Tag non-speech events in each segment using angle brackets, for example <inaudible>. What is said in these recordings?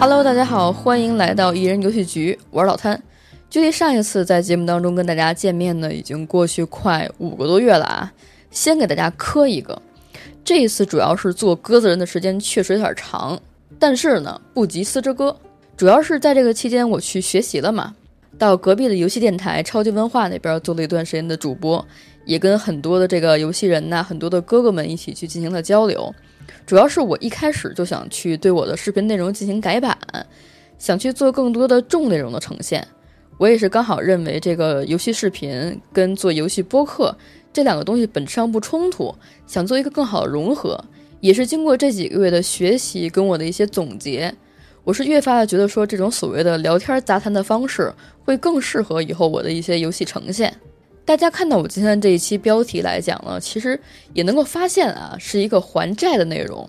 Hello，大家好，欢迎来到一人游戏局，我是老贪。距离上一次在节目当中跟大家见面呢，已经过去快五个多月了啊。先给大家磕一个，这一次主要是做鸽子人的时间确实有点长，但是呢不及四之歌，主要是在这个期间我去学习了嘛，到隔壁的游戏电台超级文化那边做了一段时间的主播，也跟很多的这个游戏人呐，很多的哥哥们一起去进行了交流。主要是我一开始就想去对我的视频内容进行改版，想去做更多的重内容的呈现。我也是刚好认为这个游戏视频跟做游戏播客这两个东西本质上不冲突，想做一个更好的融合。也是经过这几个月的学习跟我的一些总结，我是越发的觉得说这种所谓的聊天杂谈的方式会更适合以后我的一些游戏呈现。大家看到我今天这一期标题来讲呢，其实也能够发现啊，是一个还债的内容，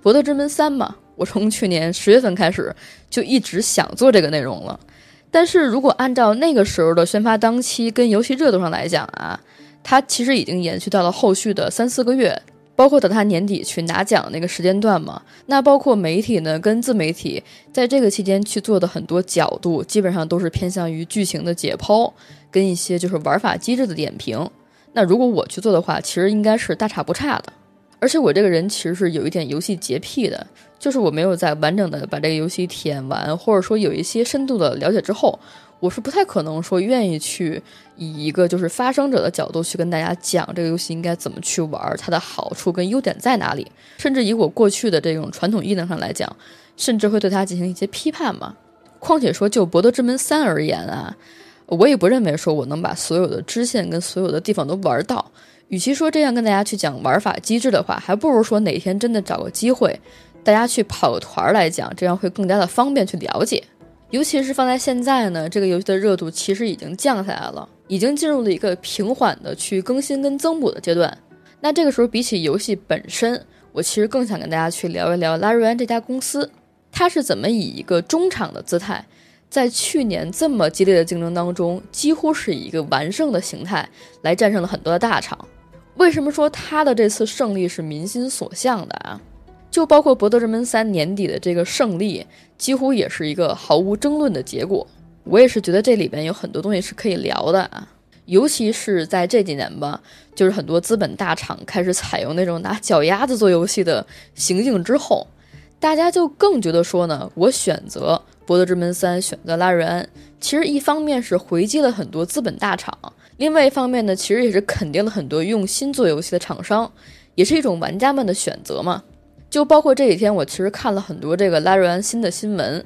《博德之门三》嘛。我从去年十月份开始就一直想做这个内容了，但是如果按照那个时候的宣发当期跟游戏热度上来讲啊，它其实已经延续到了后续的三四个月。包括等他年底去拿奖那个时间段嘛，那包括媒体呢跟自媒体在这个期间去做的很多角度，基本上都是偏向于剧情的解剖跟一些就是玩法机制的点评。那如果我去做的话，其实应该是大差不差的。而且我这个人其实是有一点游戏洁癖的，就是我没有在完整的把这个游戏体验完，或者说有一些深度的了解之后。我是不太可能说愿意去以一个就是发生者的角度去跟大家讲这个游戏应该怎么去玩，它的好处跟优点在哪里，甚至以我过去的这种传统意能上来讲，甚至会对它进行一些批判嘛。况且说就《博德之门三》而言啊，我也不认为说我能把所有的支线跟所有的地方都玩到。与其说这样跟大家去讲玩法机制的话，还不如说哪天真的找个机会，大家去跑个团来讲，这样会更加的方便去了解。尤其是放在现在呢，这个游戏的热度其实已经降下来了，已经进入了一个平缓的去更新跟增补的阶段。那这个时候，比起游戏本身，我其实更想跟大家去聊一聊拉瑞安这家公司，它是怎么以一个中场的姿态，在去年这么激烈的竞争当中，几乎是以一个完胜的形态来战胜了很多的大厂。为什么说它的这次胜利是民心所向的啊？就包括《博德之门三》年底的这个胜利，几乎也是一个毫无争论的结果。我也是觉得这里边有很多东西是可以聊的啊，尤其是在这几年吧，就是很多资本大厂开始采用那种拿脚丫子做游戏的行径之后，大家就更觉得说呢，我选择《博德之门三》，选择拉瑞安，其实一方面是回击了很多资本大厂，另外一方面呢，其实也是肯定了很多用心做游戏的厂商，也是一种玩家们的选择嘛。就包括这几天，我其实看了很多这个拉瑞安新的新闻，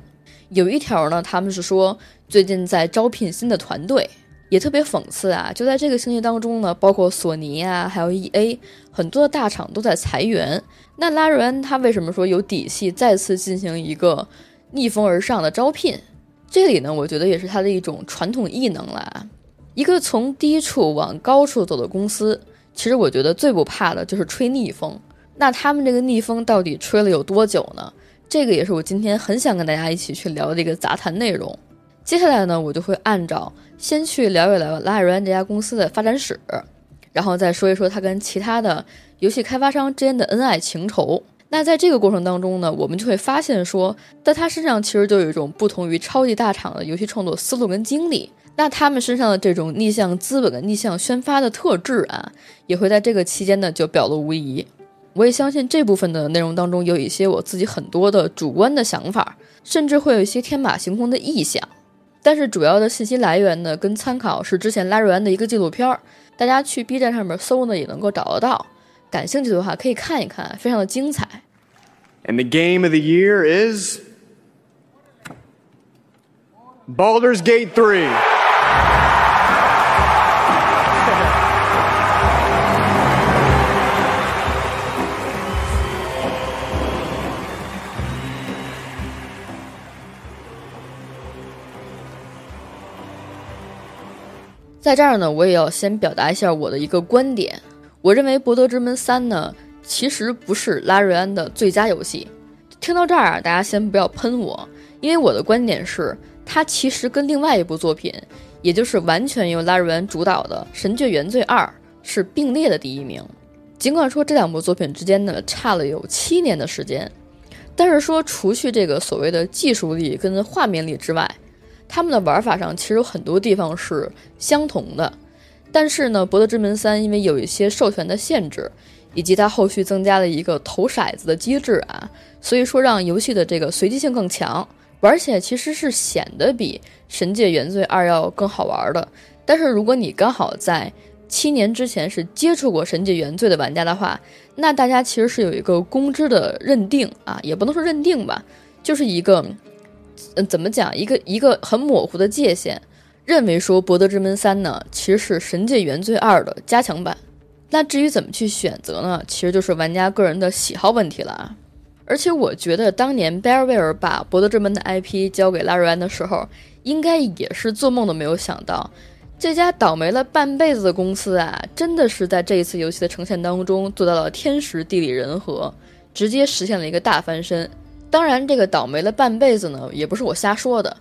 有一条呢，他们是说最近在招聘新的团队，也特别讽刺啊。就在这个星期当中呢，包括索尼啊，还有 E A，很多的大厂都在裁员。那拉瑞安他为什么说有底气再次进行一个逆风而上的招聘？这里呢，我觉得也是他的一种传统异能了。一个从低处往高处走的公司，其实我觉得最不怕的就是吹逆风。那他们这个逆风到底吹了有多久呢？这个也是我今天很想跟大家一起去聊的一个杂谈内容。接下来呢，我就会按照先去聊一聊拉瑞安这家公司的发展史，然后再说一说它跟其他的游戏开发商之间的恩爱情仇。那在这个过程当中呢，我们就会发现说，在他身上其实就有一种不同于超级大厂的游戏创作思路跟经历。那他们身上的这种逆向资本跟逆向宣发的特质啊，也会在这个期间呢就表露无遗。我也相信这部分的内容当中有一些我自己很多的主观的想法，甚至会有一些天马行空的臆想。但是主要的信息来源呢，跟参考是之前拉瑞安的一个纪录片儿，大家去 B 站上面搜呢也能够找得到。感兴趣的话可以看一看，非常的精彩。And the game of the year is Baldur's Gate 3. 在这儿呢，我也要先表达一下我的一个观点。我认为《博德之门三》呢，其实不是拉瑞安的最佳游戏。听到这儿啊，大家先不要喷我，因为我的观点是，它其实跟另外一部作品，也就是完全由拉瑞安主导的《神界原罪二》是并列的第一名。尽管说这两部作品之间呢差了有七年的时间，但是说除去这个所谓的技术力跟画面力之外，他们的玩法上其实有很多地方是相同的。但是呢，《博德之门三》因为有一些授权的限制，以及它后续增加了一个投骰子的机制啊，所以说让游戏的这个随机性更强，玩起来其实是显得比《神界原罪二》要更好玩的。但是如果你刚好在七年之前是接触过《神界原罪》的玩家的话，那大家其实是有一个公知的认定啊，也不能说认定吧，就是一个，嗯，怎么讲，一个一个很模糊的界限。认为说《博德之门三》呢，其实是《神界原罪二》的加强版。那至于怎么去选择呢？其实就是玩家个人的喜好问题了啊。而且我觉得当年 Bearware 把《博德之门》的 IP 交给拉瑞安的时候，应该也是做梦都没有想到，这家倒霉了半辈子的公司啊，真的是在这一次游戏的呈现当中做到了天时地利人和，直接实现了一个大翻身。当然，这个倒霉了半辈子呢，也不是我瞎说的。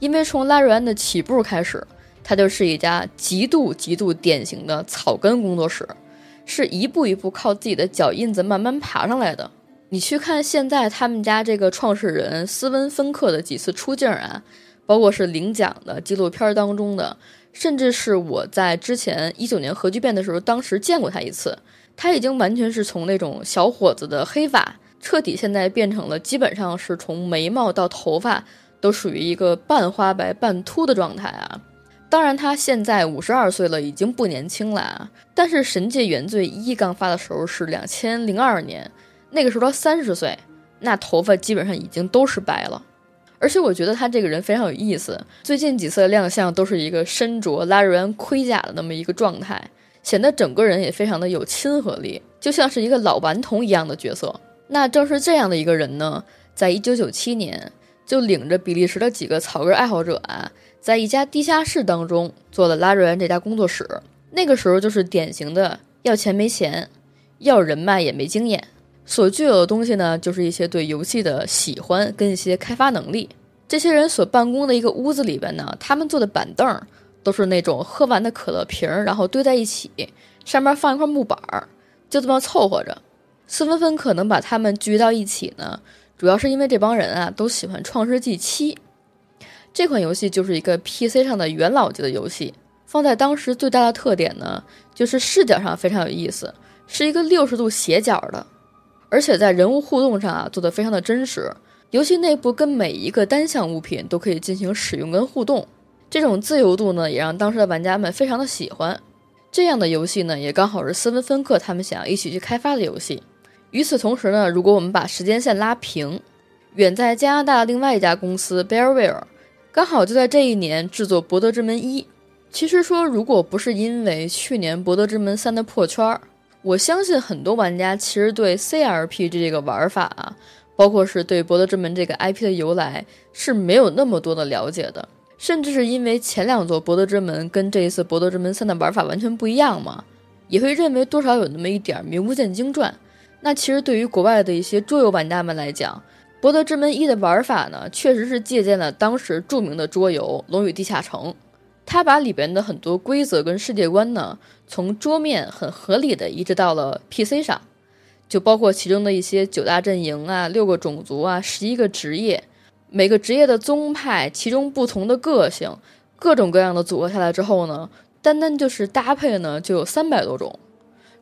因为从拉瑞安的起步开始，它就是一家极度极度典型的草根工作室，是一步一步靠自己的脚印子慢慢爬上来的。你去看现在他们家这个创始人斯温芬克的几次出镜啊，包括是领奖的纪录片当中的，甚至是我在之前一九年核聚变的时候，当时见过他一次，他已经完全是从那种小伙子的黑发，彻底现在变成了基本上是从眉毛到头发。都属于一个半花白半秃的状态啊！当然，他现在五十二岁了，已经不年轻了啊。但是《神界原罪一》刚发的时候是两千零二年，那个时候他三十岁，那头发基本上已经都是白了。而且我觉得他这个人非常有意思，最近几次亮相都是一个身着拉瑞安盔甲的那么一个状态，显得整个人也非常的有亲和力，就像是一个老顽童一样的角色。那正是这样的一个人呢，在一九九七年。就领着比利时的几个草根爱好者啊，在一家地下室当中做了拉瑞安这家工作室。那个时候就是典型的要钱没钱，要人脉也没经验。所具有的东西呢，就是一些对游戏的喜欢跟一些开发能力。这些人所办公的一个屋子里边呢，他们坐的板凳都是那种喝完的可乐瓶，然后堆在一起，上面放一块木板儿，就这么凑合着。斯芬芬可能把他们聚到一起呢。主要是因为这帮人啊都喜欢《创世纪七》这款游戏，就是一个 PC 上的元老级的游戏。放在当时最大的特点呢，就是视角上非常有意思，是一个六十度斜角的，而且在人物互动上啊做的非常的真实。游戏内部跟每一个单项物品都可以进行使用跟互动，这种自由度呢也让当时的玩家们非常的喜欢。这样的游戏呢，也刚好是斯文芬克他们想要一起去开发的游戏。与此同时呢，如果我们把时间线拉平，远在加拿大的另外一家公司 Bearware，刚好就在这一年制作《博德之门一》。其实说，如果不是因为去年《博德之门三》的破圈儿，我相信很多玩家其实对 C R P 这个玩法啊，包括是对《博德之门》这个 IP 的由来是没有那么多的了解的。甚至是因为前两座《博德之门》跟这一次《博德之门三》的玩法完全不一样嘛，也会认为多少有那么一点名不见经传。那其实对于国外的一些桌游玩家们来讲，《博德之门一》的玩法呢，确实是借鉴了当时著名的桌游《龙与地下城》，它把里边的很多规则跟世界观呢，从桌面很合理的移植到了 PC 上，就包括其中的一些九大阵营啊、六个种族啊、十一个职业，每个职业的宗派，其中不同的个性，各种各样的组合下来之后呢，单单就是搭配呢，就有三百多种，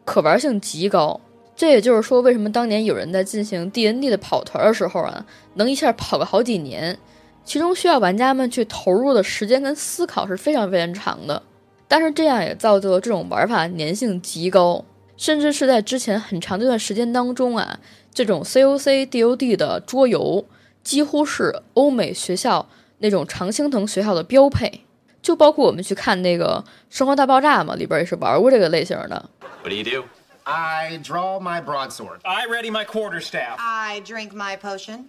可玩性极高。这也就是说，为什么当年有人在进行 D N D 的跑团的时候啊，能一下跑个好几年，其中需要玩家们去投入的时间跟思考是非常非常长的。但是这样也造就了这种玩法粘性极高，甚至是在之前很长的一段时间当中啊，这种 C O C D O D 的桌游几乎是欧美学校那种常青藤学校的标配。就包括我们去看那个《生活大爆炸》嘛，里边也是玩过这个类型的。What do you do? I draw my broadsword. I ready my quarterstaff. I drink my potion.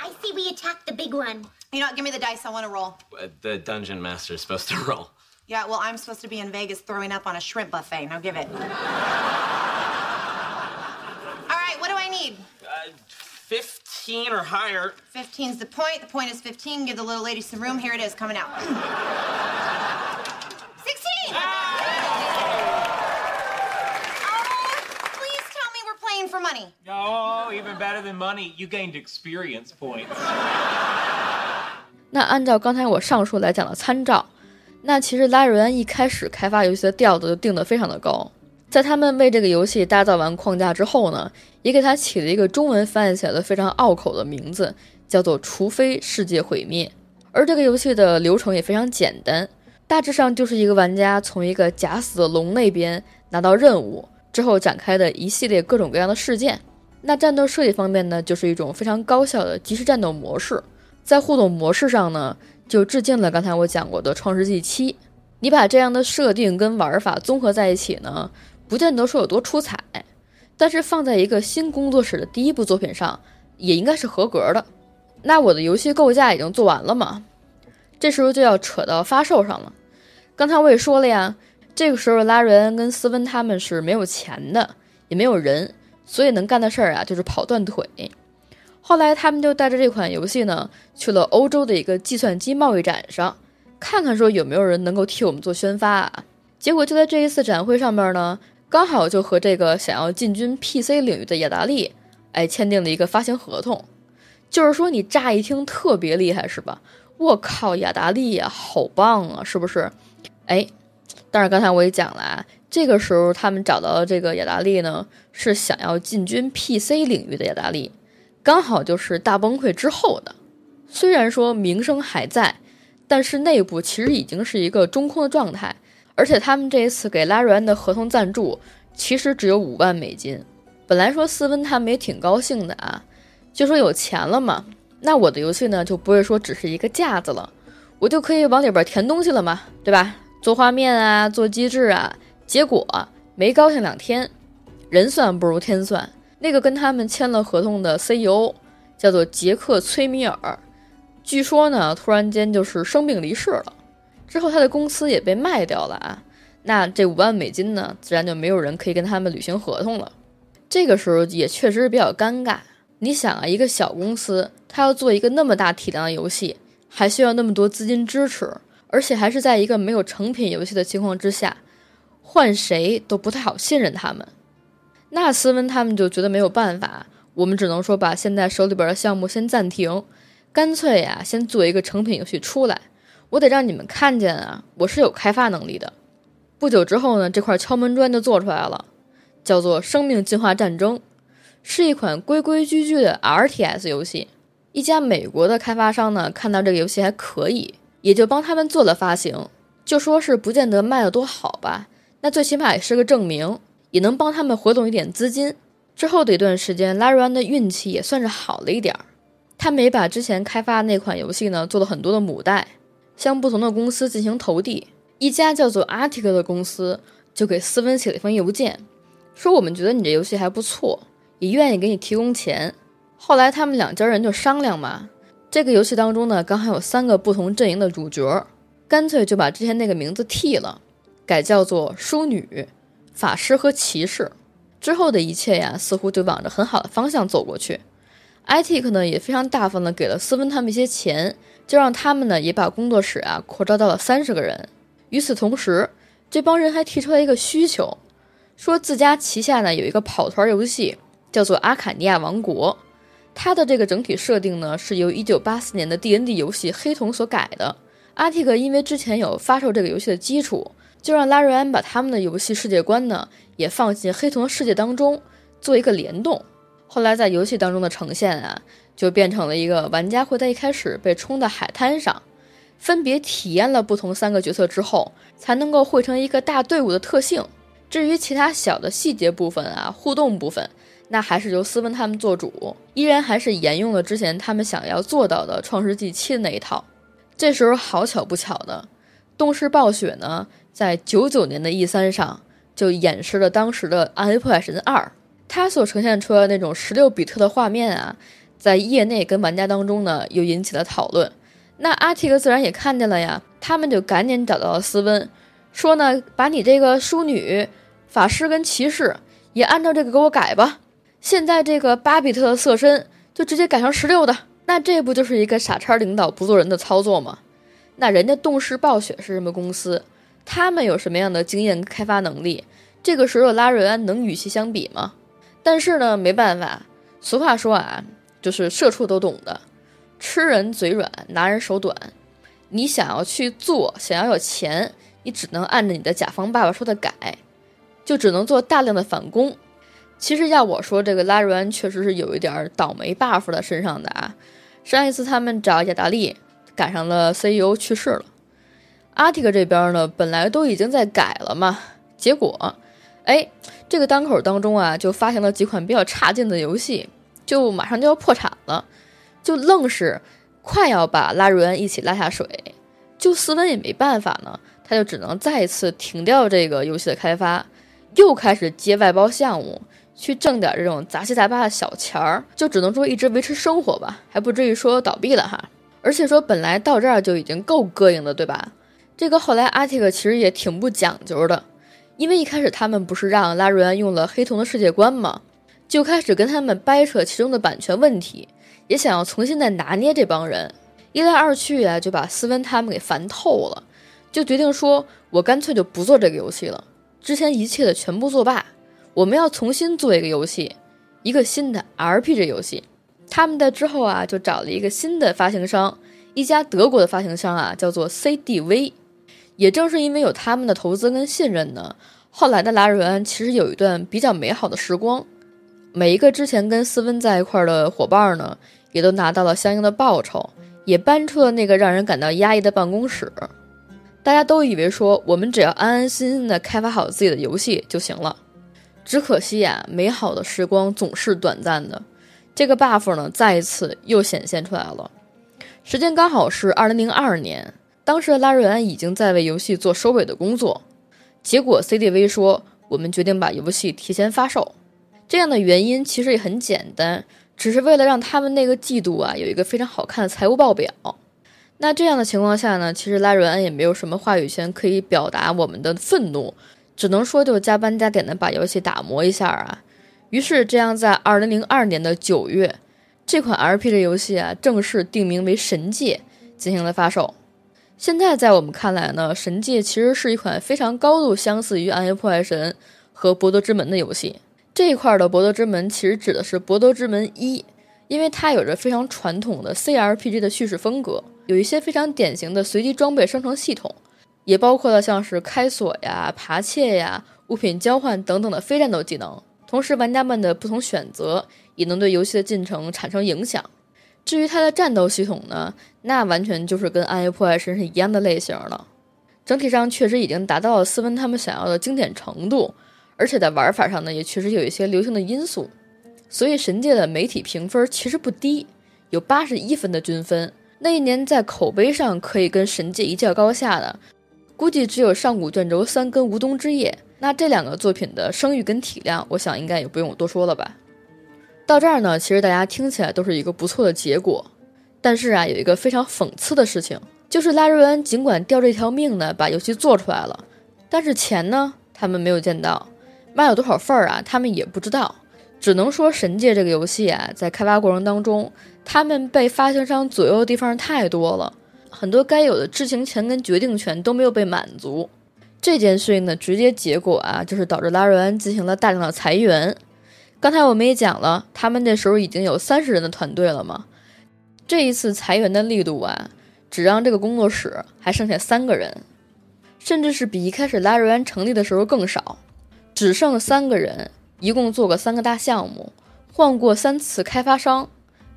I see we attacked the big one. You know what? Give me the dice. I want to roll. Uh, the dungeon master is supposed to <laughs> roll. Yeah, well, I'm supposed to be in Vegas throwing up on a shrimp buffet. Now give it. All right, what do I need? Uh, 15 or higher. 15's the point. The point is 15. Give the little lady some room. Here it is, coming out. <clears throat> 16! Oh, playing for money. Uh, even better than money. You gained experience points. 那按照刚才我上述来讲的参照，那其实拉瑞安一开始开发游戏的调子就定得非常的高。在他们为这个游戏打造完框架之后呢，也给它起了一个中文翻译起来的非常拗口的名字，叫做“除非世界毁灭”。而这个游戏的流程也非常简单，大致上就是一个玩家从一个假死的龙那边拿到任务之后展开的一系列各种各样的事件。那战斗设计方面呢，就是一种非常高效的即时战斗模式。在互动模式上呢，就致敬了刚才我讲过的《创世纪七》。你把这样的设定跟玩法综合在一起呢，不见得说有多出彩，但是放在一个新工作室的第一部作品上，也应该是合格的。那我的游戏构架已经做完了嘛？这时候就要扯到发售上了。刚才我也说了呀，这个时候拉瑞恩跟斯温他们是没有钱的，也没有人，所以能干的事儿啊就是跑断腿。后来他们就带着这款游戏呢，去了欧洲的一个计算机贸易展上，看看说有没有人能够替我们做宣发啊。结果就在这一次展会上面呢，刚好就和这个想要进军 PC 领域的雅达利，哎，签订了一个发行合同。就是说你乍一听特别厉害是吧？我靠，雅达利呀，好棒啊，是不是？哎，但是刚才我也讲了啊，这个时候他们找到的这个雅达利呢，是想要进军 PC 领域的雅达利。刚好就是大崩溃之后的，虽然说名声还在，但是内部其实已经是一个中空的状态。而且他们这一次给拉瑞安的合同赞助其实只有五万美金。本来说斯温他们也挺高兴的啊，就说有钱了嘛，那我的游戏呢就不会说只是一个架子了，我就可以往里边填东西了嘛，对吧？做画面啊，做机制啊。结果没高兴两天，人算不如天算。那个跟他们签了合同的 CEO 叫做杰克·崔米尔，据说呢，突然间就是生病离世了。之后他的公司也被卖掉了啊，那这五万美金呢，自然就没有人可以跟他们履行合同了。这个时候也确实是比较尴尬。你想啊，一个小公司，他要做一个那么大体量的游戏，还需要那么多资金支持，而且还是在一个没有成品游戏的情况之下，换谁都不太好信任他们。那斯温他们就觉得没有办法，我们只能说把现在手里边的项目先暂停，干脆呀，先做一个成品游戏出来。我得让你们看见啊，我是有开发能力的。不久之后呢，这块敲门砖就做出来了，叫做《生命进化战争》，是一款规规矩矩的 RTS 游戏。一家美国的开发商呢，看到这个游戏还可以，也就帮他们做了发行，就说是不见得卖的多好吧，那最起码也是个证明。也能帮他们回笼一点资金。之后的一段时间，拉瑞安的运气也算是好了一点儿。他们也把之前开发那款游戏呢做了很多的母带，向不同的公司进行投递。一家叫做 Artic 的公司就给斯温写了一封邮件，说我们觉得你这游戏还不错，也愿意给你提供钱。后来他们两家人就商量嘛，这个游戏当中呢刚好有三个不同阵营的主角，干脆就把之前那个名字替了，改叫做淑女。法师和骑士之后的一切呀，似乎就往着很好的方向走过去。iTik 呢也非常大方的给了斯温他们一些钱，就让他们呢也把工作室啊扩招到了三十个人。与此同时，这帮人还提出来一个需求，说自家旗下呢有一个跑团游戏叫做《阿卡尼亚王国》，它的这个整体设定呢是由1984年的 DND 游戏《黑瞳》所改的。iTik 因为之前有发售这个游戏的基础。就让拉瑞安把他们的游戏世界观呢，也放进黑瞳世界当中做一个联动。后来在游戏当中的呈现啊，就变成了一个玩家会在一开始被冲到海滩上，分别体验了不同三个角色之后，才能够汇成一个大队伍的特性。至于其他小的细节部分啊，互动部分，那还是由斯文他们做主，依然还是沿用了之前他们想要做到的《创世纪七》的那一套。这时候好巧不巧的，动视暴雪呢。在九九年的 E 三上，就演示了当时的《暗黑破坏神二》，它所呈现出来的那种十六比特的画面啊，在业内跟玩家当中呢，又引起了讨论。那阿提克自然也看见了呀，他们就赶紧找到了斯温，说呢，把你这个淑女、法师跟骑士也按照这个给我改吧。现在这个巴比特的色身就直接改成十六的，那这不就是一个傻叉领导不做人的操作吗？那人家动视暴雪是什么公司？他们有什么样的经验开发能力？这个时候拉瑞安能与其相比吗？但是呢，没办法，俗话说啊，就是社畜都懂的，吃人嘴软，拿人手短。你想要去做，想要有钱，你只能按着你的甲方爸爸说的改，就只能做大量的返工。其实要我说，这个拉瑞安确实是有一点倒霉 buff 在身上的啊。上一次他们找雅达利，赶上了 CEO 去世了。阿提克这边呢，本来都已经在改了嘛，结果，哎，这个档口当中啊，就发行了几款比较差劲的游戏，就马上就要破产了，就愣是快要把拉瑞安一起拉下水。就斯文也没办法呢，他就只能再一次停掉这个游戏的开发，又开始接外包项目。去挣点这种杂七杂八的小钱儿，就只能说一直维持生活吧，还不至于说倒闭了哈。而且说本来到这儿就已经够膈应的，对吧？这个后来阿提克其实也挺不讲究的，因为一开始他们不是让拉瑞安用了黑瞳的世界观吗？就开始跟他们掰扯其中的版权问题，也想要重新再拿捏这帮人。一来二去啊，就把斯文他们给烦透了，就决定说，我干脆就不做这个游戏了，之前一切的全部作罢。我们要重新做一个游戏，一个新的 RPG 游戏。他们在之后啊，就找了一个新的发行商，一家德国的发行商啊，叫做 CDV。也正是因为有他们的投资跟信任呢，后来的拉瑞安其实有一段比较美好的时光。每一个之前跟斯温在一块的伙伴呢，也都拿到了相应的报酬，也搬出了那个让人感到压抑的办公室。大家都以为说，我们只要安安心心的开发好自己的游戏就行了。只可惜呀，美好的时光总是短暂的。这个 buff 呢，再一次又显现出来了。时间刚好是二零零二年，当时的拉瑞安已经在为游戏做收尾的工作。结果 CDV 说，我们决定把游戏提前发售。这样的原因其实也很简单，只是为了让他们那个季度啊有一个非常好看的财务报表。那这样的情况下呢，其实拉瑞安也没有什么话语权可以表达我们的愤怒。只能说就加班加点的把游戏打磨一下啊，于是这样在二零零二年的九月，这款 RPG 游戏啊正式定名为《神界》进行了发售。现在在我们看来呢，《神界》其实是一款非常高度相似于《暗夜破坏神》和《博德之门》的游戏。这一块的《博德之门》其实指的是《博德之门一》，因为它有着非常传统的 CRPG 的叙事风格，有一些非常典型的随机装备生成系统。也包括了像是开锁呀、扒窃呀、物品交换等等的非战斗技能。同时，玩家们的不同选择也能对游戏的进程产生影响。至于它的战斗系统呢，那完全就是跟《暗夜破坏神》是一样的类型了。整体上确实已经达到了斯文他们想要的经典程度，而且在玩法上呢，也确实有一些流行的因素。所以，神界的媒体评分其实不低，有八十一分的均分。那一年在口碑上可以跟神界一较高下的。估计只有上古卷轴三跟无冬之夜，那这两个作品的声誉跟体量，我想应该也不用我多说了吧。到这儿呢，其实大家听起来都是一个不错的结果，但是啊，有一个非常讽刺的事情，就是拉瑞恩尽管吊这条命呢，把游戏做出来了，但是钱呢，他们没有见到，卖了多少份儿啊，他们也不知道，只能说神界这个游戏啊，在开发过程当中，他们被发行商左右的地方太多了。很多该有的知情权跟决定权都没有被满足，这件事情的直接结果啊，就是导致拉瑞安进行了大量的裁员。刚才我们也讲了，他们那时候已经有三十人的团队了嘛。这一次裁员的力度啊，只让这个工作室还剩下三个人，甚至是比一开始拉瑞安成立的时候更少，只剩三个人，一共做过三个大项目，换过三次开发商，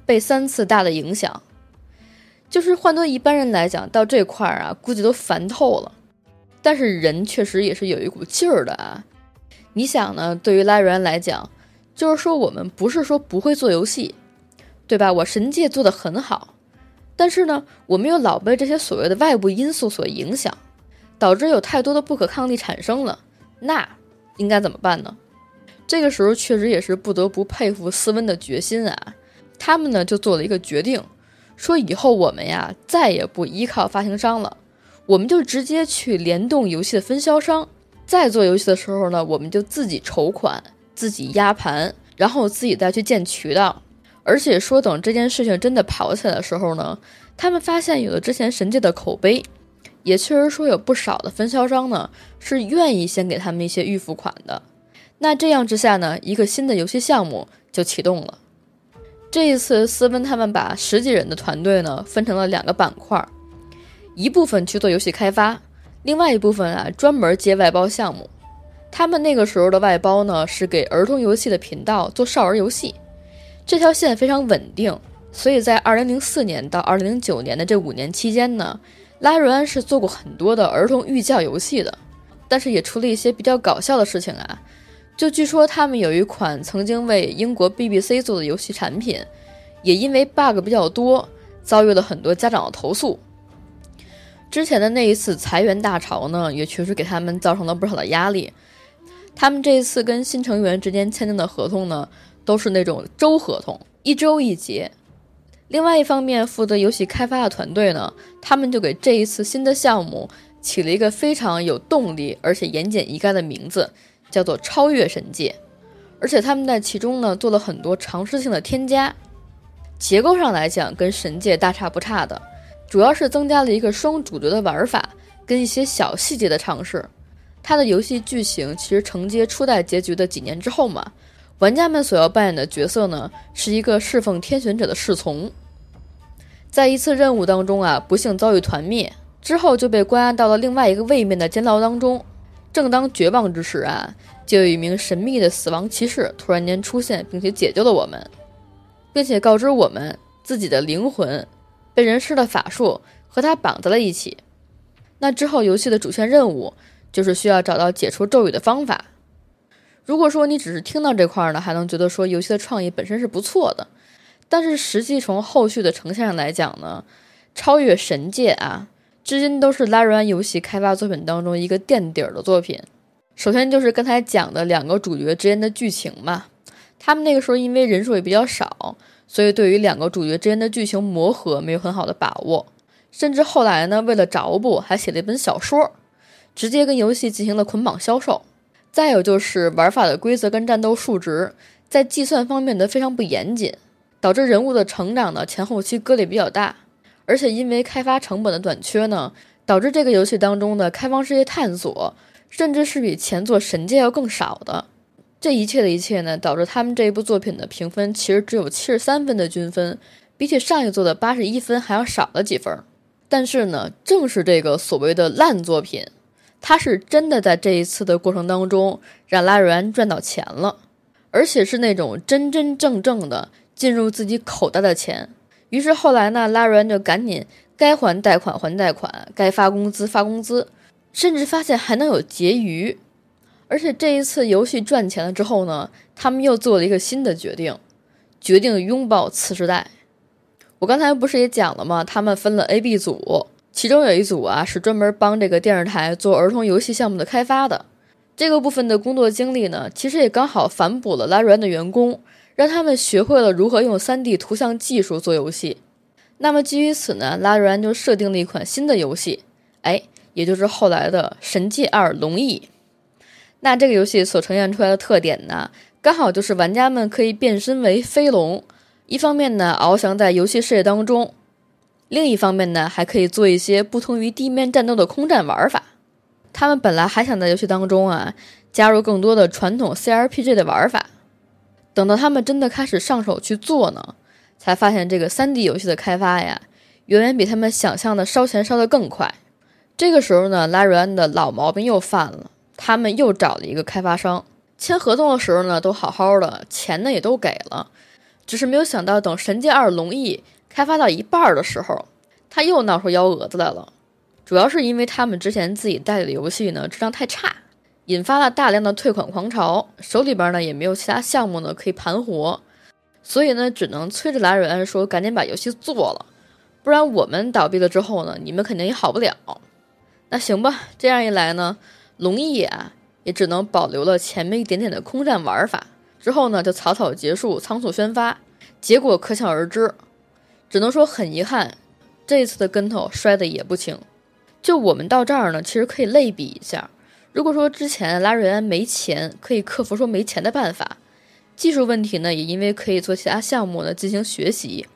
被三次大的影响。就是换做一般人来讲，到这块儿啊，估计都烦透了。但是人确实也是有一股劲儿的啊。你想呢？对于拉瑞安来讲，就是说我们不是说不会做游戏，对吧？我神界做的很好，但是呢，我们又老被这些所谓的外部因素所影响，导致有太多的不可抗力产生了。那应该怎么办呢？这个时候确实也是不得不佩服斯温的决心啊。他们呢就做了一个决定。说以后我们呀再也不依靠发行商了，我们就直接去联动游戏的分销商。在做游戏的时候呢，我们就自己筹款、自己压盘，然后自己再去建渠道。而且说等这件事情真的跑起来的时候呢，他们发现有了之前神界的口碑，也确实说有不少的分销商呢是愿意先给他们一些预付款的。那这样之下呢，一个新的游戏项目就启动了。这一次，斯温他们把十几人的团队呢分成了两个板块，一部分去做游戏开发，另外一部分啊专门接外包项目。他们那个时候的外包呢是给儿童游戏的频道做少儿游戏，这条线非常稳定。所以在2004年到2009年的这五年期间呢，拉瑞安是做过很多的儿童寓教游戏的，但是也出了一些比较搞笑的事情啊。就据说他们有一款曾经为英国 BBC 做的游戏产品，也因为 bug 比较多，遭遇了很多家长的投诉。之前的那一次裁员大潮呢，也确实给他们造成了不少的压力。他们这一次跟新成员之间签订的合同呢，都是那种周合同，一周一结。另外一方面，负责游戏开发的团队呢，他们就给这一次新的项目起了一个非常有动力而且言简意赅的名字。叫做超越神界，而且他们在其中呢做了很多尝试性的添加，结构上来讲跟神界大差不差的，主要是增加了一个双主角的玩法跟一些小细节的尝试。它的游戏剧情其实承接初代结局的几年之后嘛，玩家们所要扮演的角色呢是一个侍奉天选者的侍从，在一次任务当中啊不幸遭遇团灭之后就被关押到了另外一个位面的监牢当中。正当绝望之时啊，就有一名神秘的死亡骑士突然间出现，并且解救了我们，并且告知我们自己的灵魂被人施了法术和他绑在了一起。那之后，游戏的主线任务就是需要找到解除咒语的方法。如果说你只是听到这块儿呢，还能觉得说游戏的创意本身是不错的，但是实际从后续的呈现上来讲呢，超越神界啊。至今都是拉瑞安游戏开发作品当中一个垫底儿的作品。首先就是刚才讲的两个主角之间的剧情嘛，他们那个时候因为人数也比较少，所以对于两个主角之间的剧情磨合没有很好的把握。甚至后来呢，为了着补，还写了一本小说，直接跟游戏进行了捆绑销售。再有就是玩法的规则跟战斗数值在计算方面的非常不严谨，导致人物的成长呢前后期割裂比较大。而且因为开发成本的短缺呢，导致这个游戏当中的开放世界探索，甚至是比前作《神界》要更少的。这一切的一切呢，导致他们这一部作品的评分其实只有七十三分的均分，比起上一作的八十一分还要少了几分。但是呢，正是这个所谓的烂作品，它是真的在这一次的过程当中让拉瑞安赚到钱了，而且是那种真真正正的进入自己口袋的钱。于是后来呢，拉瑞安就赶紧该还贷款还贷款，该发工资发工资，甚至发现还能有结余。而且这一次游戏赚钱了之后呢，他们又做了一个新的决定，决定拥抱次世代。我刚才不是也讲了吗？他们分了 A、B 组，其中有一组啊是专门帮这个电视台做儿童游戏项目的开发的。这个部分的工作经历呢，其实也刚好反哺了拉瑞安的员工。让他们学会了如何用 3D 图像技术做游戏。那么基于此呢，拉瑞安就设定了一款新的游戏，哎，也就是后来的《神界二：龙翼》。那这个游戏所呈现出来的特点呢，刚好就是玩家们可以变身为飞龙，一方面呢翱翔在游戏世界当中，另一方面呢还可以做一些不同于地面战斗的空战玩法。他们本来还想在游戏当中啊加入更多的传统 CRPG 的玩法。等到他们真的开始上手去做呢，才发现这个 3D 游戏的开发呀，远远比他们想象的烧钱烧得更快。这个时候呢，拉瑞安的老毛病又犯了，他们又找了一个开发商签合同的时候呢，都好好的，钱呢也都给了，只是没有想到等《神界二：龙翼》开发到一半的时候，他又闹出幺蛾子来了。主要是因为他们之前自己代理的游戏呢，质量太差。引发了大量的退款狂潮，手里边呢也没有其他项目呢可以盘活，所以呢只能催着拉人说赶紧把游戏做了，不然我们倒闭了之后呢，你们肯定也好不了。那行吧，这样一来呢，龙翼啊也只能保留了前面一点点的空战玩法，之后呢就草草结束，仓促宣发，结果可想而知，只能说很遗憾，这一次的跟头摔得也不轻。就我们到这儿呢，其实可以类比一下。如果说之前拉瑞安没钱，可以克服说没钱的办法，技术问题呢，也因为可以做其他项目呢进行学习，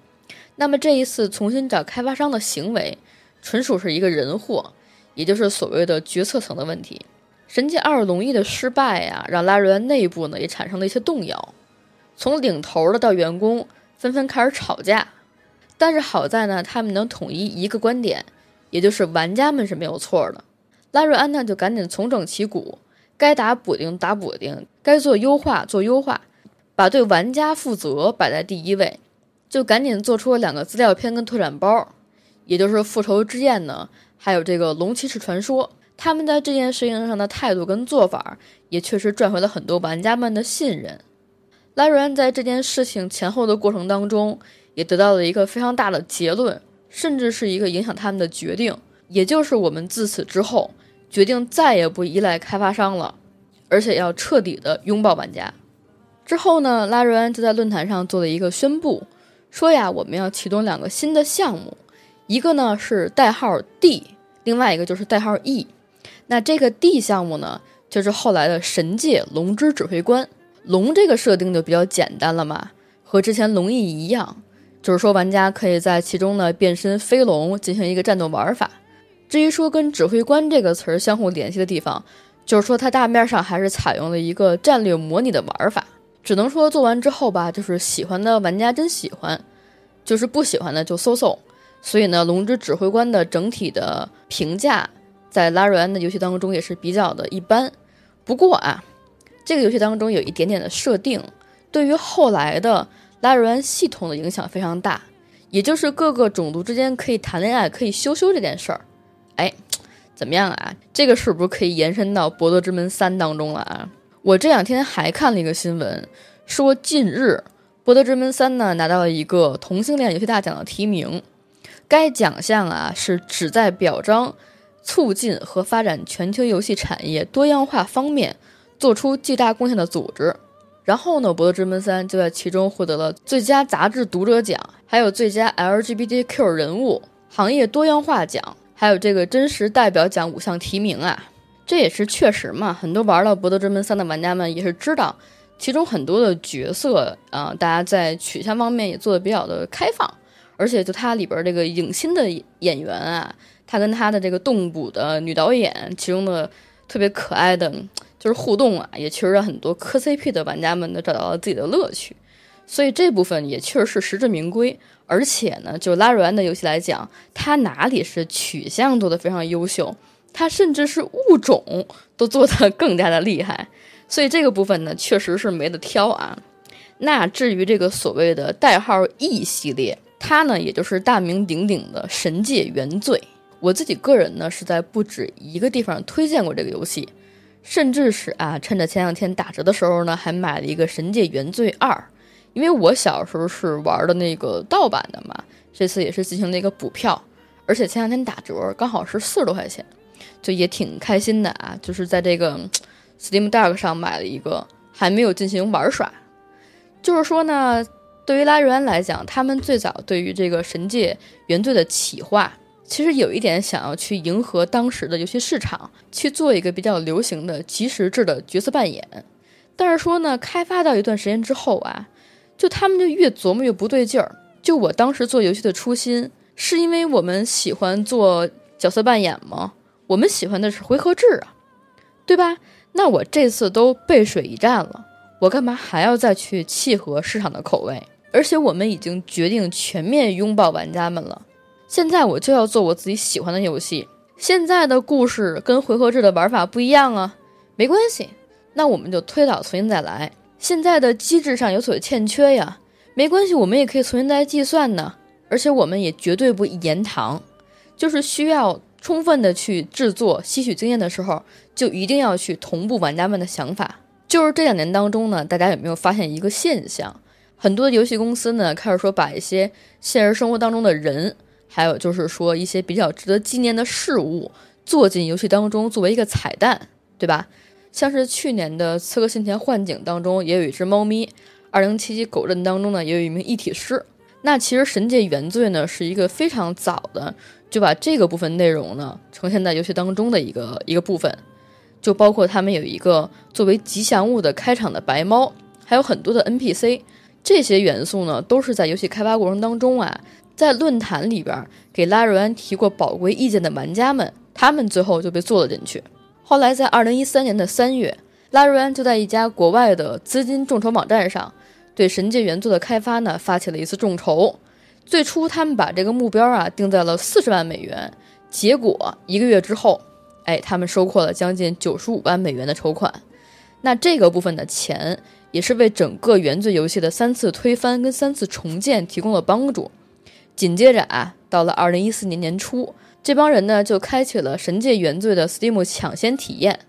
那么这一次重新找开发商的行为，纯属是一个人祸，也就是所谓的决策层的问题。神界二龙翼的失败呀，让拉瑞安内部呢也产生了一些动摇，从领头的到员工，纷纷开始吵架。但是好在呢，他们能统一一个观点，也就是玩家们是没有错的。拉瑞安呢就赶紧重整旗鼓，该打补丁打补丁，该做优化做优化，把对玩家负责摆在第一位，就赶紧做出了两个资料片跟拓展包，也就是《复仇之焰》呢，还有这个《龙骑士传说》。他们在这件事情上的态度跟做法，也确实赚回了很多玩家们的信任。拉瑞安在这件事情前后的过程当中，也得到了一个非常大的结论，甚至是一个影响他们的决定，也就是我们自此之后决定再也不依赖开发商了，而且要彻底的拥抱玩家。之后呢，拉瑞安就在论坛上做了一个宣布，说呀，我们要启动两个新的项目，一个呢是代号 D，另外一个就是代号 E。那这个 D 项目呢，就是后来的神界龙之指挥官。龙这个设定就比较简单了嘛，和之前龙翼一样，就是说玩家可以在其中呢变身飞龙进行一个战斗玩法。至于说跟指挥官这个词儿相互联系的地方，就是说它大面上还是采用了一个战略模拟的玩法。只能说做完之后吧，就是喜欢的玩家真喜欢，就是不喜欢的就搜搜。所以呢，龙之指挥官的整体的评价。在拉瑞安的游戏当中也是比较的一般，不过啊，这个游戏当中有一点点的设定，对于后来的拉瑞安系统的影响非常大，也就是各个种族之间可以谈恋爱、可以羞羞这件事儿。哎，怎么样啊？这个是不是可以延伸到《博德之门三》当中了啊？我这两天还看了一个新闻，说近日《博德之门三》呢拿到了一个同性恋游戏大奖的提名，该奖项啊是旨在表彰。促进和发展全球游戏产业多样化方面做出巨大贡献的组织。然后呢，《博德之门三》就在其中获得了最佳杂志读者奖，还有最佳 LGBTQ 人物、行业多样化奖，还有这个真实代表奖五项提名啊。这也是确实嘛，很多玩了《博德之门三》的玩家们也是知道，其中很多的角色啊，大家在取向方面也做的比较的开放，而且就它里边这个影星的演员啊。他跟他的这个动捕的女导演，其中的特别可爱的，就是互动啊，也确实让很多磕 CP 的玩家们都找到了自己的乐趣。所以这部分也确实是实至名归。而且呢，就拉瑞安的游戏来讲，它哪里是取向做的非常优秀，它甚至是物种都做得更加的厉害。所以这个部分呢，确实是没得挑啊。那至于这个所谓的代号 E 系列，它呢，也就是大名鼎鼎的《神界原罪》。我自己个人呢是在不止一个地方推荐过这个游戏，甚至是啊，趁着前两天打折的时候呢，还买了一个《神界原罪二》，因为我小时候是玩的那个盗版的嘛，这次也是进行了一个补票，而且前两天打折刚好是四十多块钱，就也挺开心的啊，就是在这个 Steam Deck 上买了一个，还没有进行玩耍。就是说呢，对于拉瑞安来讲，他们最早对于这个《神界原罪》的企划。其实有一点想要去迎合当时的游戏市场，去做一个比较流行的即时制的角色扮演。但是说呢，开发到一段时间之后啊，就他们就越琢磨越不对劲儿。就我当时做游戏的初心，是因为我们喜欢做角色扮演吗？我们喜欢的是回合制啊，对吧？那我这次都背水一战了，我干嘛还要再去契合市场的口味？而且我们已经决定全面拥抱玩家们了。现在我就要做我自己喜欢的游戏。现在的故事跟回合制的玩法不一样啊，没关系，那我们就推倒重新再来。现在的机制上有所欠缺呀，没关系，我们也可以重新再计算呢。而且我们也绝对不延堂，就是需要充分的去制作、吸取经验的时候，就一定要去同步玩家们的想法。就是这两年当中呢，大家有没有发现一个现象？很多游戏公司呢开始说把一些现实生活当中的人。还有就是说一些比较值得纪念的事物做进游戏当中，作为一个彩蛋，对吧？像是去年的《刺客信条：幻景》当中也有一只猫咪，《二零七七狗镇》当中呢也有一名一体师。那其实《神界原罪》呢是一个非常早的就把这个部分内容呢呈现在游戏当中的一个一个部分，就包括他们有一个作为吉祥物的开场的白猫，还有很多的 NPC，这些元素呢都是在游戏开发过程当中啊。在论坛里边给拉瑞安提过宝贵意见的玩家们，他们最后就被做了进去。后来在二零一三年的三月，拉瑞安就在一家国外的资金众筹网站上对神界原作的开发呢发起了一次众筹。最初他们把这个目标啊定在了四十万美元，结果一个月之后，哎，他们收获了将近九十五万美元的筹款。那这个部分的钱也是为整个原罪游戏的三次推翻跟三次重建提供了帮助。紧接着啊，到了二零一四年年初，这帮人呢就开启了《神界原罪》的 Steam 抢先体验，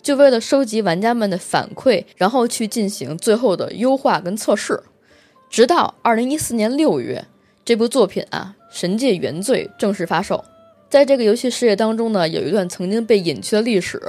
就为了收集玩家们的反馈，然后去进行最后的优化跟测试。直到二零一四年六月，这部作品啊，《神界原罪》正式发售。在这个游戏世界当中呢，有一段曾经被隐去的历史，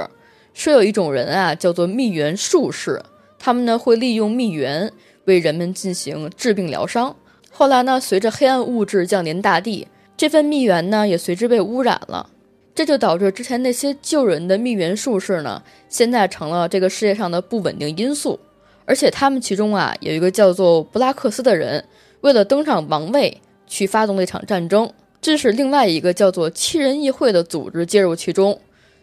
说有一种人啊，叫做蜜源术士，他们呢会利用蜜源为人们进行治病疗伤。后来呢，随着黑暗物质降临大地，这份蜜源呢也随之被污染了，这就导致之前那些救人的蜜源术士呢，现在成了这个世界上的不稳定因素。而且他们其中啊，有一个叫做布拉克斯的人，为了登上王位，去发动了一场战争。这是另外一个叫做七人议会的组织介入其中，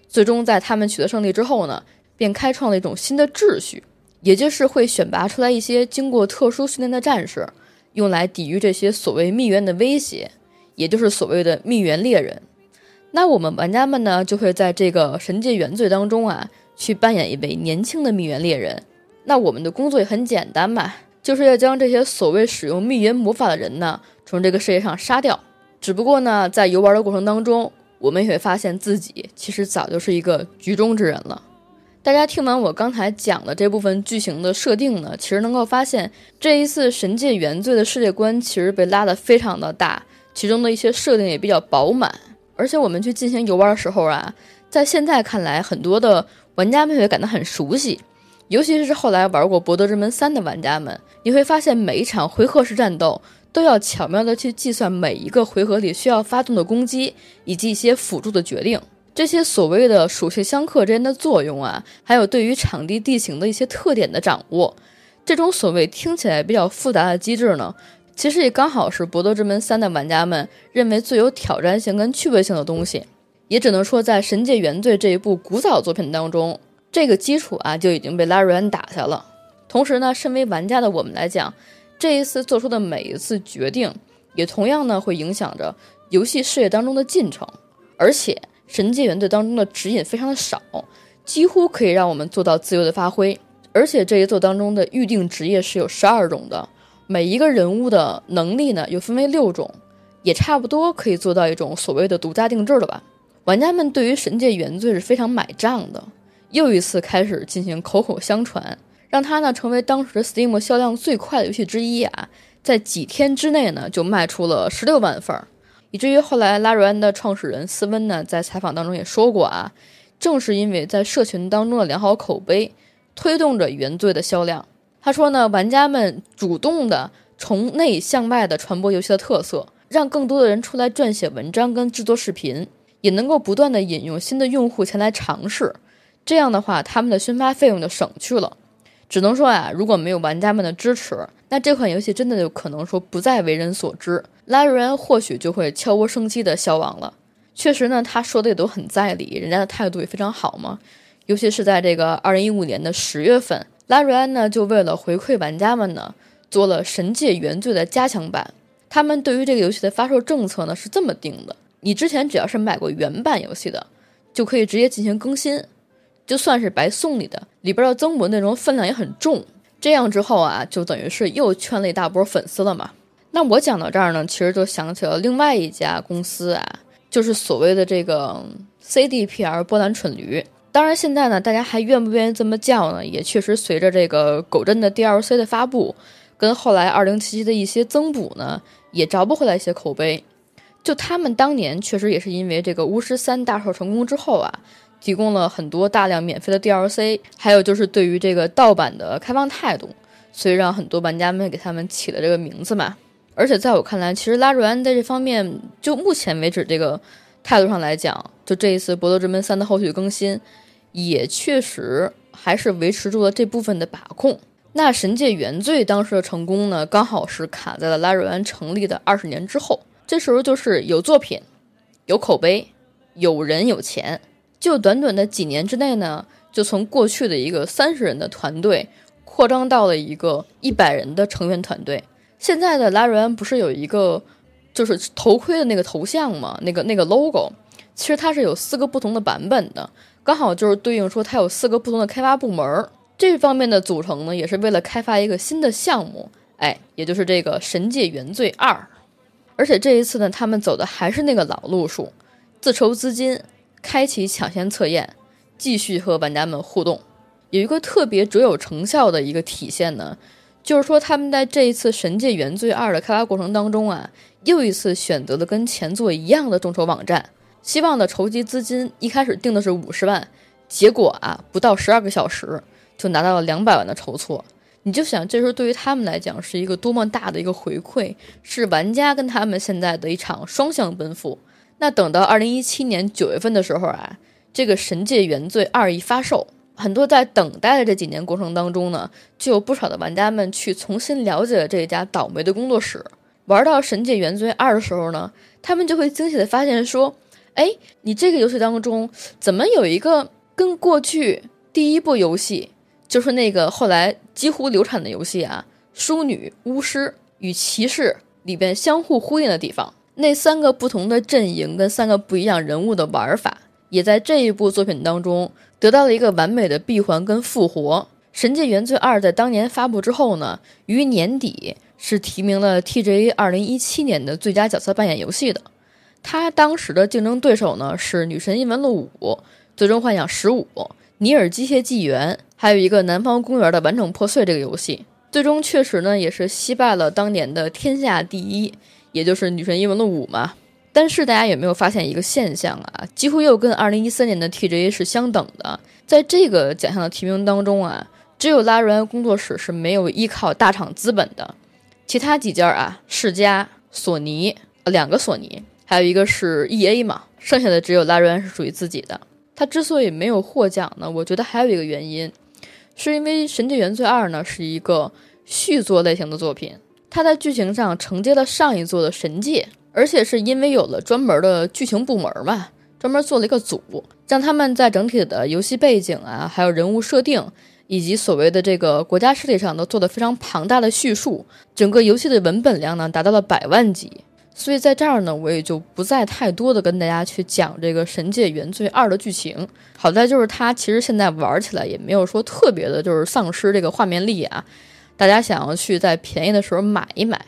最终在他们取得胜利之后呢，便开创了一种新的秩序，也就是会选拔出来一些经过特殊训练的战士。用来抵御这些所谓蜜源的威胁，也就是所谓的蜜源猎人。那我们玩家们呢，就会在这个神界原罪当中啊，去扮演一位年轻的蜜源猎人。那我们的工作也很简单嘛，就是要将这些所谓使用蜜源魔法的人呢，从这个世界上杀掉。只不过呢，在游玩的过程当中，我们也会发现自己其实早就是一个局中之人了。大家听完我刚才讲的这部分剧情的设定呢，其实能够发现，这一次《神界原罪》的世界观其实被拉得非常的大，其中的一些设定也比较饱满。而且我们去进行游玩的时候啊，在现在看来，很多的玩家们会感到很熟悉，尤其是后来玩过《博德之门三》的玩家们，你会发现每一场回合式战斗都要巧妙的去计算每一个回合里需要发动的攻击以及一些辅助的决定。这些所谓的属性相克之间的作用啊，还有对于场地地形的一些特点的掌握，这种所谓听起来比较复杂的机制呢，其实也刚好是《博德之门三》的玩家们认为最有挑战性跟趣味性的东西。也只能说，在《神界原罪》这一部古早作品当中，这个基础啊就已经被拉瑞安打下了。同时呢，身为玩家的我们来讲，这一次做出的每一次决定，也同样呢会影响着游戏事业当中的进程，而且。神界原罪当中的指引非常的少，几乎可以让我们做到自由的发挥。而且这一作当中的预定职业是有十二种的，每一个人物的能力呢又分为六种，也差不多可以做到一种所谓的独家定制了吧。玩家们对于神界原罪是非常买账的，又一次开始进行口口相传，让它呢成为当时 Steam 销量最快的游戏之一啊，在几天之内呢就卖出了十六万份儿。以至于后来，拉瑞安的创始人斯温呢，在采访当中也说过啊，正是因为在社群当中的良好口碑，推动着原罪的销量。他说呢，玩家们主动的从内向外的传播游戏的特色，让更多的人出来撰写文章跟制作视频，也能够不断的引用新的用户前来尝试。这样的话，他们的宣发费用就省去了。只能说啊，如果没有玩家们的支持，那这款游戏真的有可能说不再为人所知，拉瑞恩或许就会悄无声息的消亡了。确实呢，他说的也都很在理，人家的态度也非常好嘛。尤其是在这个二零一五年的十月份，拉瑞安呢就为了回馈玩家们呢，做了《神界原罪》的加强版。他们对于这个游戏的发售政策呢是这么定的：你之前只要是买过原版游戏的，就可以直接进行更新。就算是白送你的，里边的增补内容分量也很重。这样之后啊，就等于是又圈了一大波粉丝了嘛。那我讲到这儿呢，其实就想起了另外一家公司啊，就是所谓的这个 CDPR 波兰蠢驴。当然，现在呢，大家还愿不愿意这么叫呢？也确实随着这个狗镇的 DLC 的发布，跟后来二零七七的一些增补呢，也找不回来一些口碑。就他们当年确实也是因为这个巫师三大售成功之后啊。提供了很多大量免费的 DLC，还有就是对于这个盗版的开放态度，所以让很多玩家们给他们起了这个名字嘛。而且在我看来，其实拉瑞安在这方面，就目前为止这个态度上来讲，就这一次《博德之门三》的后续更新，也确实还是维持住了这部分的把控。那《神界原罪》当时的成功呢，刚好是卡在了拉瑞安成立的二十年之后。这时候就是有作品、有口碑、有人、有钱。就短短的几年之内呢，就从过去的一个三十人的团队，扩张到了一个一百人的成员团队。现在的拉瑞安不是有一个就是头盔的那个头像吗？那个那个 logo，其实它是有四个不同的版本的，刚好就是对应说它有四个不同的开发部门。这方面的组成呢，也是为了开发一个新的项目，哎，也就是这个《神界原罪二》。而且这一次呢，他们走的还是那个老路数，自筹资金，开启抢先测验，继续和玩家们互动。有一个特别卓有成效的一个体现呢，就是说他们在这一次《神界原罪二》的开发过程当中啊，又一次选择了跟前作一样的众筹网站，希望的筹集资金一开始定的是五十万，结果啊，不到十二个小时就拿到了两百万的筹措。你就想，这时候对于他们来讲是一个多么大的一个回馈，是玩家跟他们现在的一场双向奔赴。那等到二零一七年九月份的时候啊，这个《神界原罪二》一发售，很多在等待的这几年过程当中呢，就有不少的玩家们去重新了解了这一家倒霉的工作室。玩到《神界原罪二》的时候呢，他们就会惊喜的发现说：“哎，你这个游戏当中怎么有一个跟过去第一部游戏？”就是那个后来几乎流产的游戏啊，淑女、巫师与骑士里边相互呼应的地方，那三个不同的阵营跟三个不一样人物的玩法，也在这一部作品当中得到了一个完美的闭环跟复活。《神界原罪二》在当年发布之后呢，于年底是提名了 TGA 二零一七年的最佳角色扮演游戏的。他当时的竞争对手呢是《女神异闻录五》《最终幻想十五》《尼尔：机械纪元》。还有一个《南方公园的完整破碎》这个游戏，最终确实呢也是惜败了当年的天下第一，也就是《女神异闻录五》嘛。但是大家有没有发现一个现象啊？几乎又跟2013年的 TGA 是相等的，在这个奖项的提名当中啊，只有拉瑞安工作室是没有依靠大厂资本的，其他几家啊，世嘉、索尼，两个索尼，还有一个是 EA 嘛，剩下的只有拉瑞安是属于自己的。他之所以没有获奖呢，我觉得还有一个原因。是因为《神界原罪二》呢是一个续作类型的作品，它在剧情上承接了上一作的《神界》，而且是因为有了专门的剧情部门嘛，专门做了一个组，让他们在整体的游戏背景啊，还有人物设定，以及所谓的这个国家势力上都做的非常庞大的叙述，整个游戏的文本量呢达到了百万级。所以在这儿呢，我也就不再太多的跟大家去讲这个《神界原罪二》的剧情。好在就是它其实现在玩起来也没有说特别的，就是丧失这个画面力啊。大家想要去在便宜的时候买一买，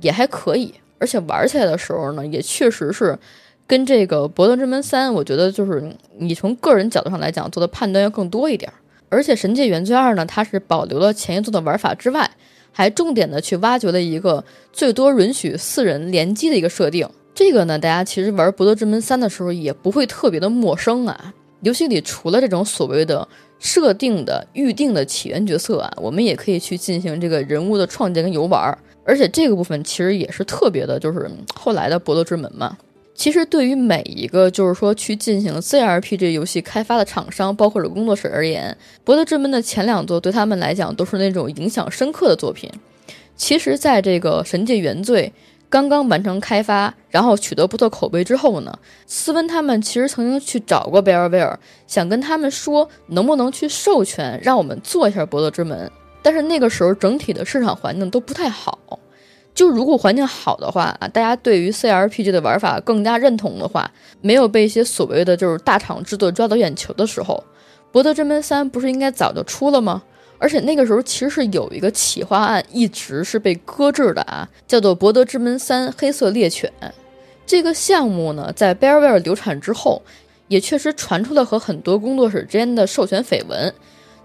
也还可以。而且玩起来的时候呢，也确实是跟这个《博德之门三》，我觉得就是你从个人角度上来讲做的判断要更多一点。而且《神界原罪二》呢，它是保留了前一作的玩法之外。还重点的去挖掘了一个最多允许四人联机的一个设定，这个呢，大家其实玩《博德之门三》的时候也不会特别的陌生啊。游戏里除了这种所谓的设定的预定的起源角色啊，我们也可以去进行这个人物的创建跟游玩，而且这个部分其实也是特别的，就是后来的《博德之门》嘛。其实对于每一个就是说去进行 CRPG 游戏开发的厂商，包括是工作室而言，《博德之门》的前两作对他们来讲都是那种影响深刻的作品。其实，在这个《神界原罪》刚刚完成开发，然后取得不错口碑之后呢，斯温他们其实曾经去找过贝尔威尔，想跟他们说能不能去授权让我们做一下《博德之门》，但是那个时候整体的市场环境都不太好。就如果环境好的话啊，大家对于 CRPG 的玩法更加认同的话，没有被一些所谓的就是大厂制作抓到眼球的时候，《博德之门三》不是应该早就出了吗？而且那个时候其实是有一个企划案一直是被搁置的啊，叫做《博德之门三：黑色猎犬》。这个项目呢，在 Bearware 流产之后，也确实传出了和很多工作室之间的授权绯闻，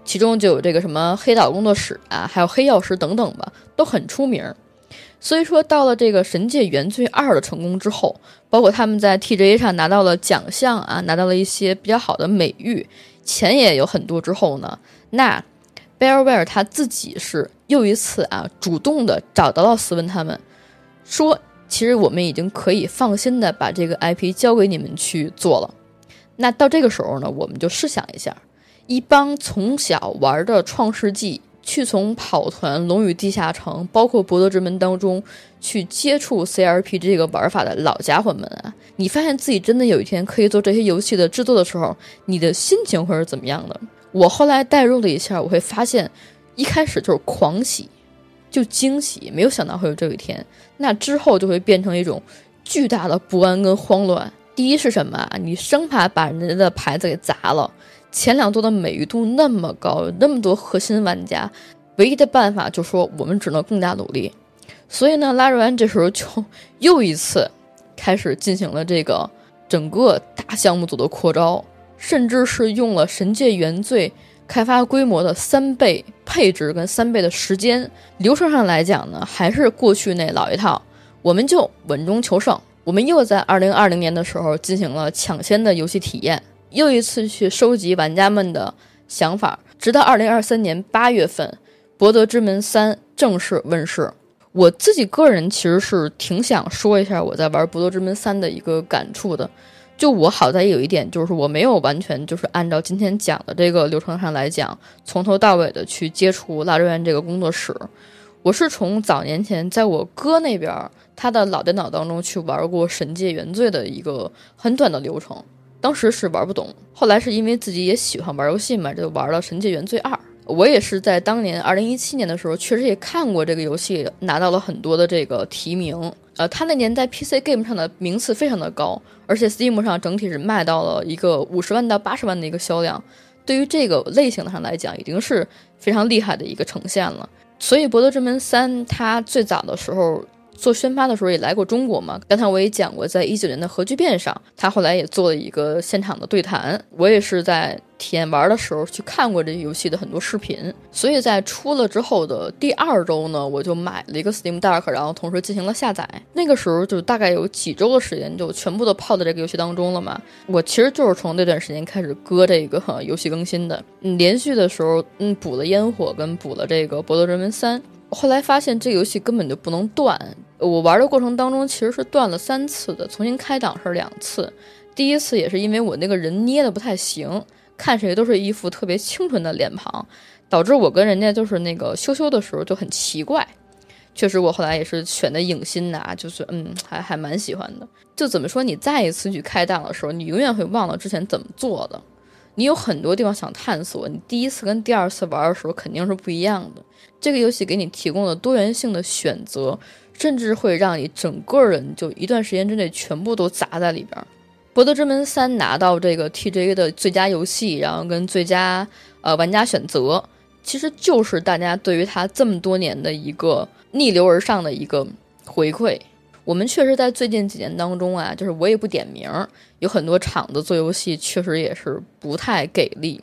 其中就有这个什么黑岛工作室啊，还有黑曜石等等吧，都很出名。所以说，到了这个《神界原罪二》的成功之后，包括他们在 TGA 上拿到了奖项啊，拿到了一些比较好的美誉，钱也有很多之后呢，那 Bearware 他自己是又一次啊，主动的找到了斯文他们，说其实我们已经可以放心的把这个 IP 交给你们去做了。那到这个时候呢，我们就试想一下，一帮从小玩的《创世纪》。去从跑团、龙与地下城，包括博德之门当中去接触 CRP 这个玩法的老家伙们啊，你发现自己真的有一天可以做这些游戏的制作的时候，你的心情会是怎么样的？我后来代入了一下，我会发现，一开始就是狂喜，就惊喜，没有想到会有这一天。那之后就会变成一种巨大的不安跟慌乱。第一是什么啊？你生怕把人家的牌子给砸了。前两座的美誉度那么高，有那么多核心玩家，唯一的办法就说我们只能更加努力。所以呢，拉瑞安这时候就又一次开始进行了这个整个大项目组的扩招，甚至是用了《神界原罪》开发规模的三倍配置跟三倍的时间。流程上来讲呢，还是过去那老一套，我们就稳中求胜。我们又在二零二零年的时候进行了抢先的游戏体验。又一次去收集玩家们的想法，直到二零二三年八月份，《博德之门三》正式问世。我自己个人其实是挺想说一下我在玩《博德之门三》的一个感触的。就我好在有一点，就是我没有完全就是按照今天讲的这个流程上来讲，从头到尾的去接触蜡烛园这个工作室。我是从早年前在我哥那边他的老电脑当中去玩过《神界原罪》的一个很短的流程。当时是玩不懂，后来是因为自己也喜欢玩游戏嘛，就玩了《神界原罪二》。我也是在当年二零一七年的时候，确实也看过这个游戏，拿到了很多的这个提名。呃，他那年在 PC Game 上的名次非常的高，而且 Steam 上整体是卖到了一个五十万到八十万的一个销量。对于这个类型的上来讲，已经是非常厉害的一个呈现了。所以《博德之门三》它最早的时候。做宣发的时候也来过中国嘛？刚才我也讲过，在一九年的核聚变上，他后来也做了一个现场的对谈。我也是在体验玩的时候去看过这游戏的很多视频。所以在出了之后的第二周呢，我就买了一个 Steam Deck，然后同时进行了下载。那个时候就大概有几周的时间，就全部都泡在这个游戏当中了嘛。我其实就是从那段时间开始割这个游戏更新的。嗯，连续的时候，嗯，补了烟火跟补了这个《博德之门三》。后来发现这个游戏根本就不能断。我玩的过程当中其实是断了三次的，重新开档是两次。第一次也是因为我那个人捏的不太行，看谁都是一副特别清纯的脸庞，导致我跟人家就是那个羞羞的时候就很奇怪。确实，我后来也是选的影心呐，就是嗯，还还蛮喜欢的。就怎么说，你再一次去开档的时候，你永远会忘了之前怎么做的。你有很多地方想探索，你第一次跟第二次玩的时候肯定是不一样的。这个游戏给你提供了多元性的选择，甚至会让你整个人就一段时间之内全部都砸在里边。《博德之门三》拿到这个 TGA 的最佳游戏，然后跟最佳呃玩家选择，其实就是大家对于它这么多年的一个逆流而上的一个回馈。我们确实在最近几年当中啊，就是我也不点名，有很多厂子做游戏确实也是不太给力。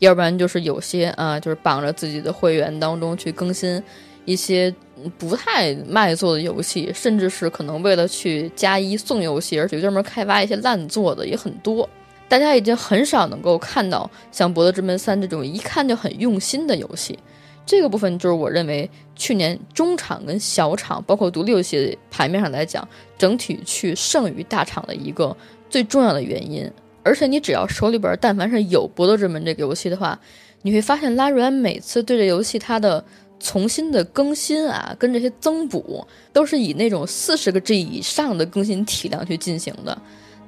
要不然就是有些啊，就是绑着自己的会员当中去更新一些不太卖座的游戏，甚至是可能为了去加一送游戏而去专门开发一些烂做的也很多。大家已经很少能够看到像《博德之门三》这种一看就很用心的游戏。这个部分就是我认为去年中厂跟小厂，包括独立游戏牌面上来讲，整体去胜于大厂的一个最重要的原因。而且你只要手里边但凡是有《博德之门》这个游戏的话，你会发现拉瑞安每次对这游戏它的重新的更新啊，跟这些增补，都是以那种四十个 G 以上的更新体量去进行的。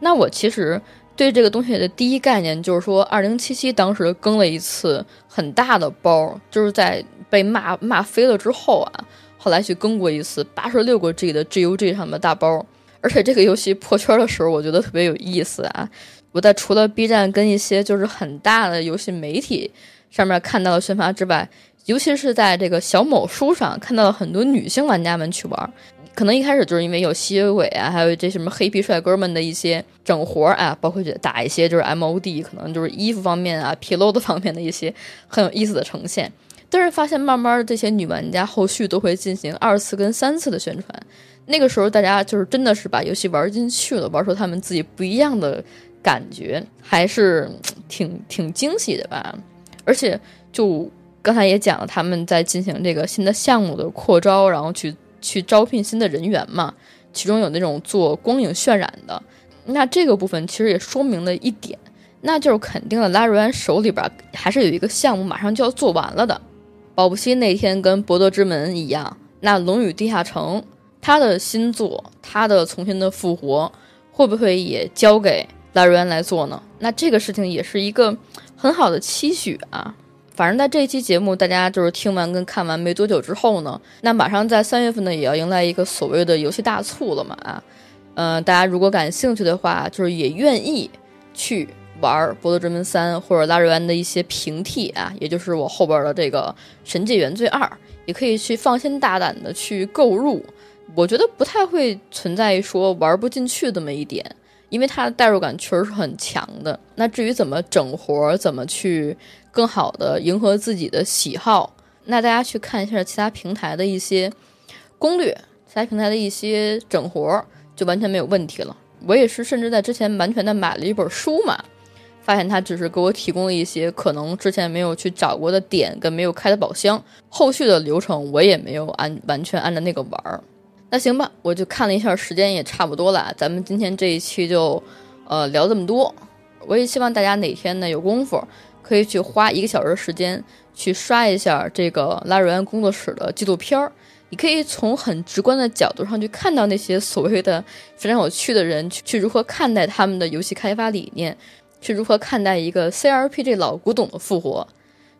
那我其实对这个东西的第一概念就是说，二零七七当时更了一次很大的包，就是在被骂骂飞了之后啊，后来去更过一次八十六个 G 的 GUG 上的大包。而且这个游戏破圈的时候，我觉得特别有意思啊。我在除了 B 站跟一些就是很大的游戏媒体上面看到了宣发之外，尤其是在这个小某书上看到了很多女性玩家们去玩。可能一开始就是因为有吸血鬼啊，还有这什么黑皮帅哥们的一些整活儿啊，包括打一些就是 MOD，可能就是衣服方面啊、皮露的方面的一些很有意思的呈现。但是发现慢慢的这些女玩家后续都会进行二次跟三次的宣传，那个时候大家就是真的是把游戏玩进去了，玩出他们自己不一样的。感觉还是挺挺惊喜的吧，而且就刚才也讲了，他们在进行这个新的项目的扩招，然后去去招聘新的人员嘛，其中有那种做光影渲染的，那这个部分其实也说明了一点，那就是肯定了拉瑞安手里边还是有一个项目马上就要做完了的。保不齐那天跟《博德之门》一样，那《龙与地下城》他的新作，他的重新的复活，会不会也交给？拉瑞安来做呢，那这个事情也是一个很好的期许啊。反正在这一期节目，大家就是听完跟看完没多久之后呢，那马上在三月份呢也要迎来一个所谓的游戏大促了嘛啊，呃，大家如果感兴趣的话，就是也愿意去玩《博德之门三》或者拉瑞安的一些平替啊，也就是我后边的这个《神界原罪二》，也可以去放心大胆的去购入。我觉得不太会存在说玩不进去这么一点，因为它的代入感确实是很强的。那至于怎么整活，怎么去更好的迎合自己的喜好，那大家去看一下其他平台的一些攻略，其他平台的一些整活儿，就完全没有问题了。我也是，甚至在之前完全的买了一本书嘛，发现它只是给我提供了一些可能之前没有去找过的点跟没有开的宝箱，后续的流程我也没有按完全按照那个玩儿。那行吧，我就看了一下，时间也差不多了，咱们今天这一期就，呃，聊这么多。我也希望大家哪天呢有功夫，可以去花一个小时时间去刷一下这个拉瑞安工作室的纪录片儿。你可以从很直观的角度上去看到那些所谓的非常有趣的人去去如何看待他们的游戏开发理念，去如何看待一个 CRPG 老古董的复活。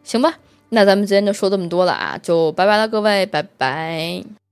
行吧，那咱们今天就说这么多了啊，就拜拜了，各位，拜拜。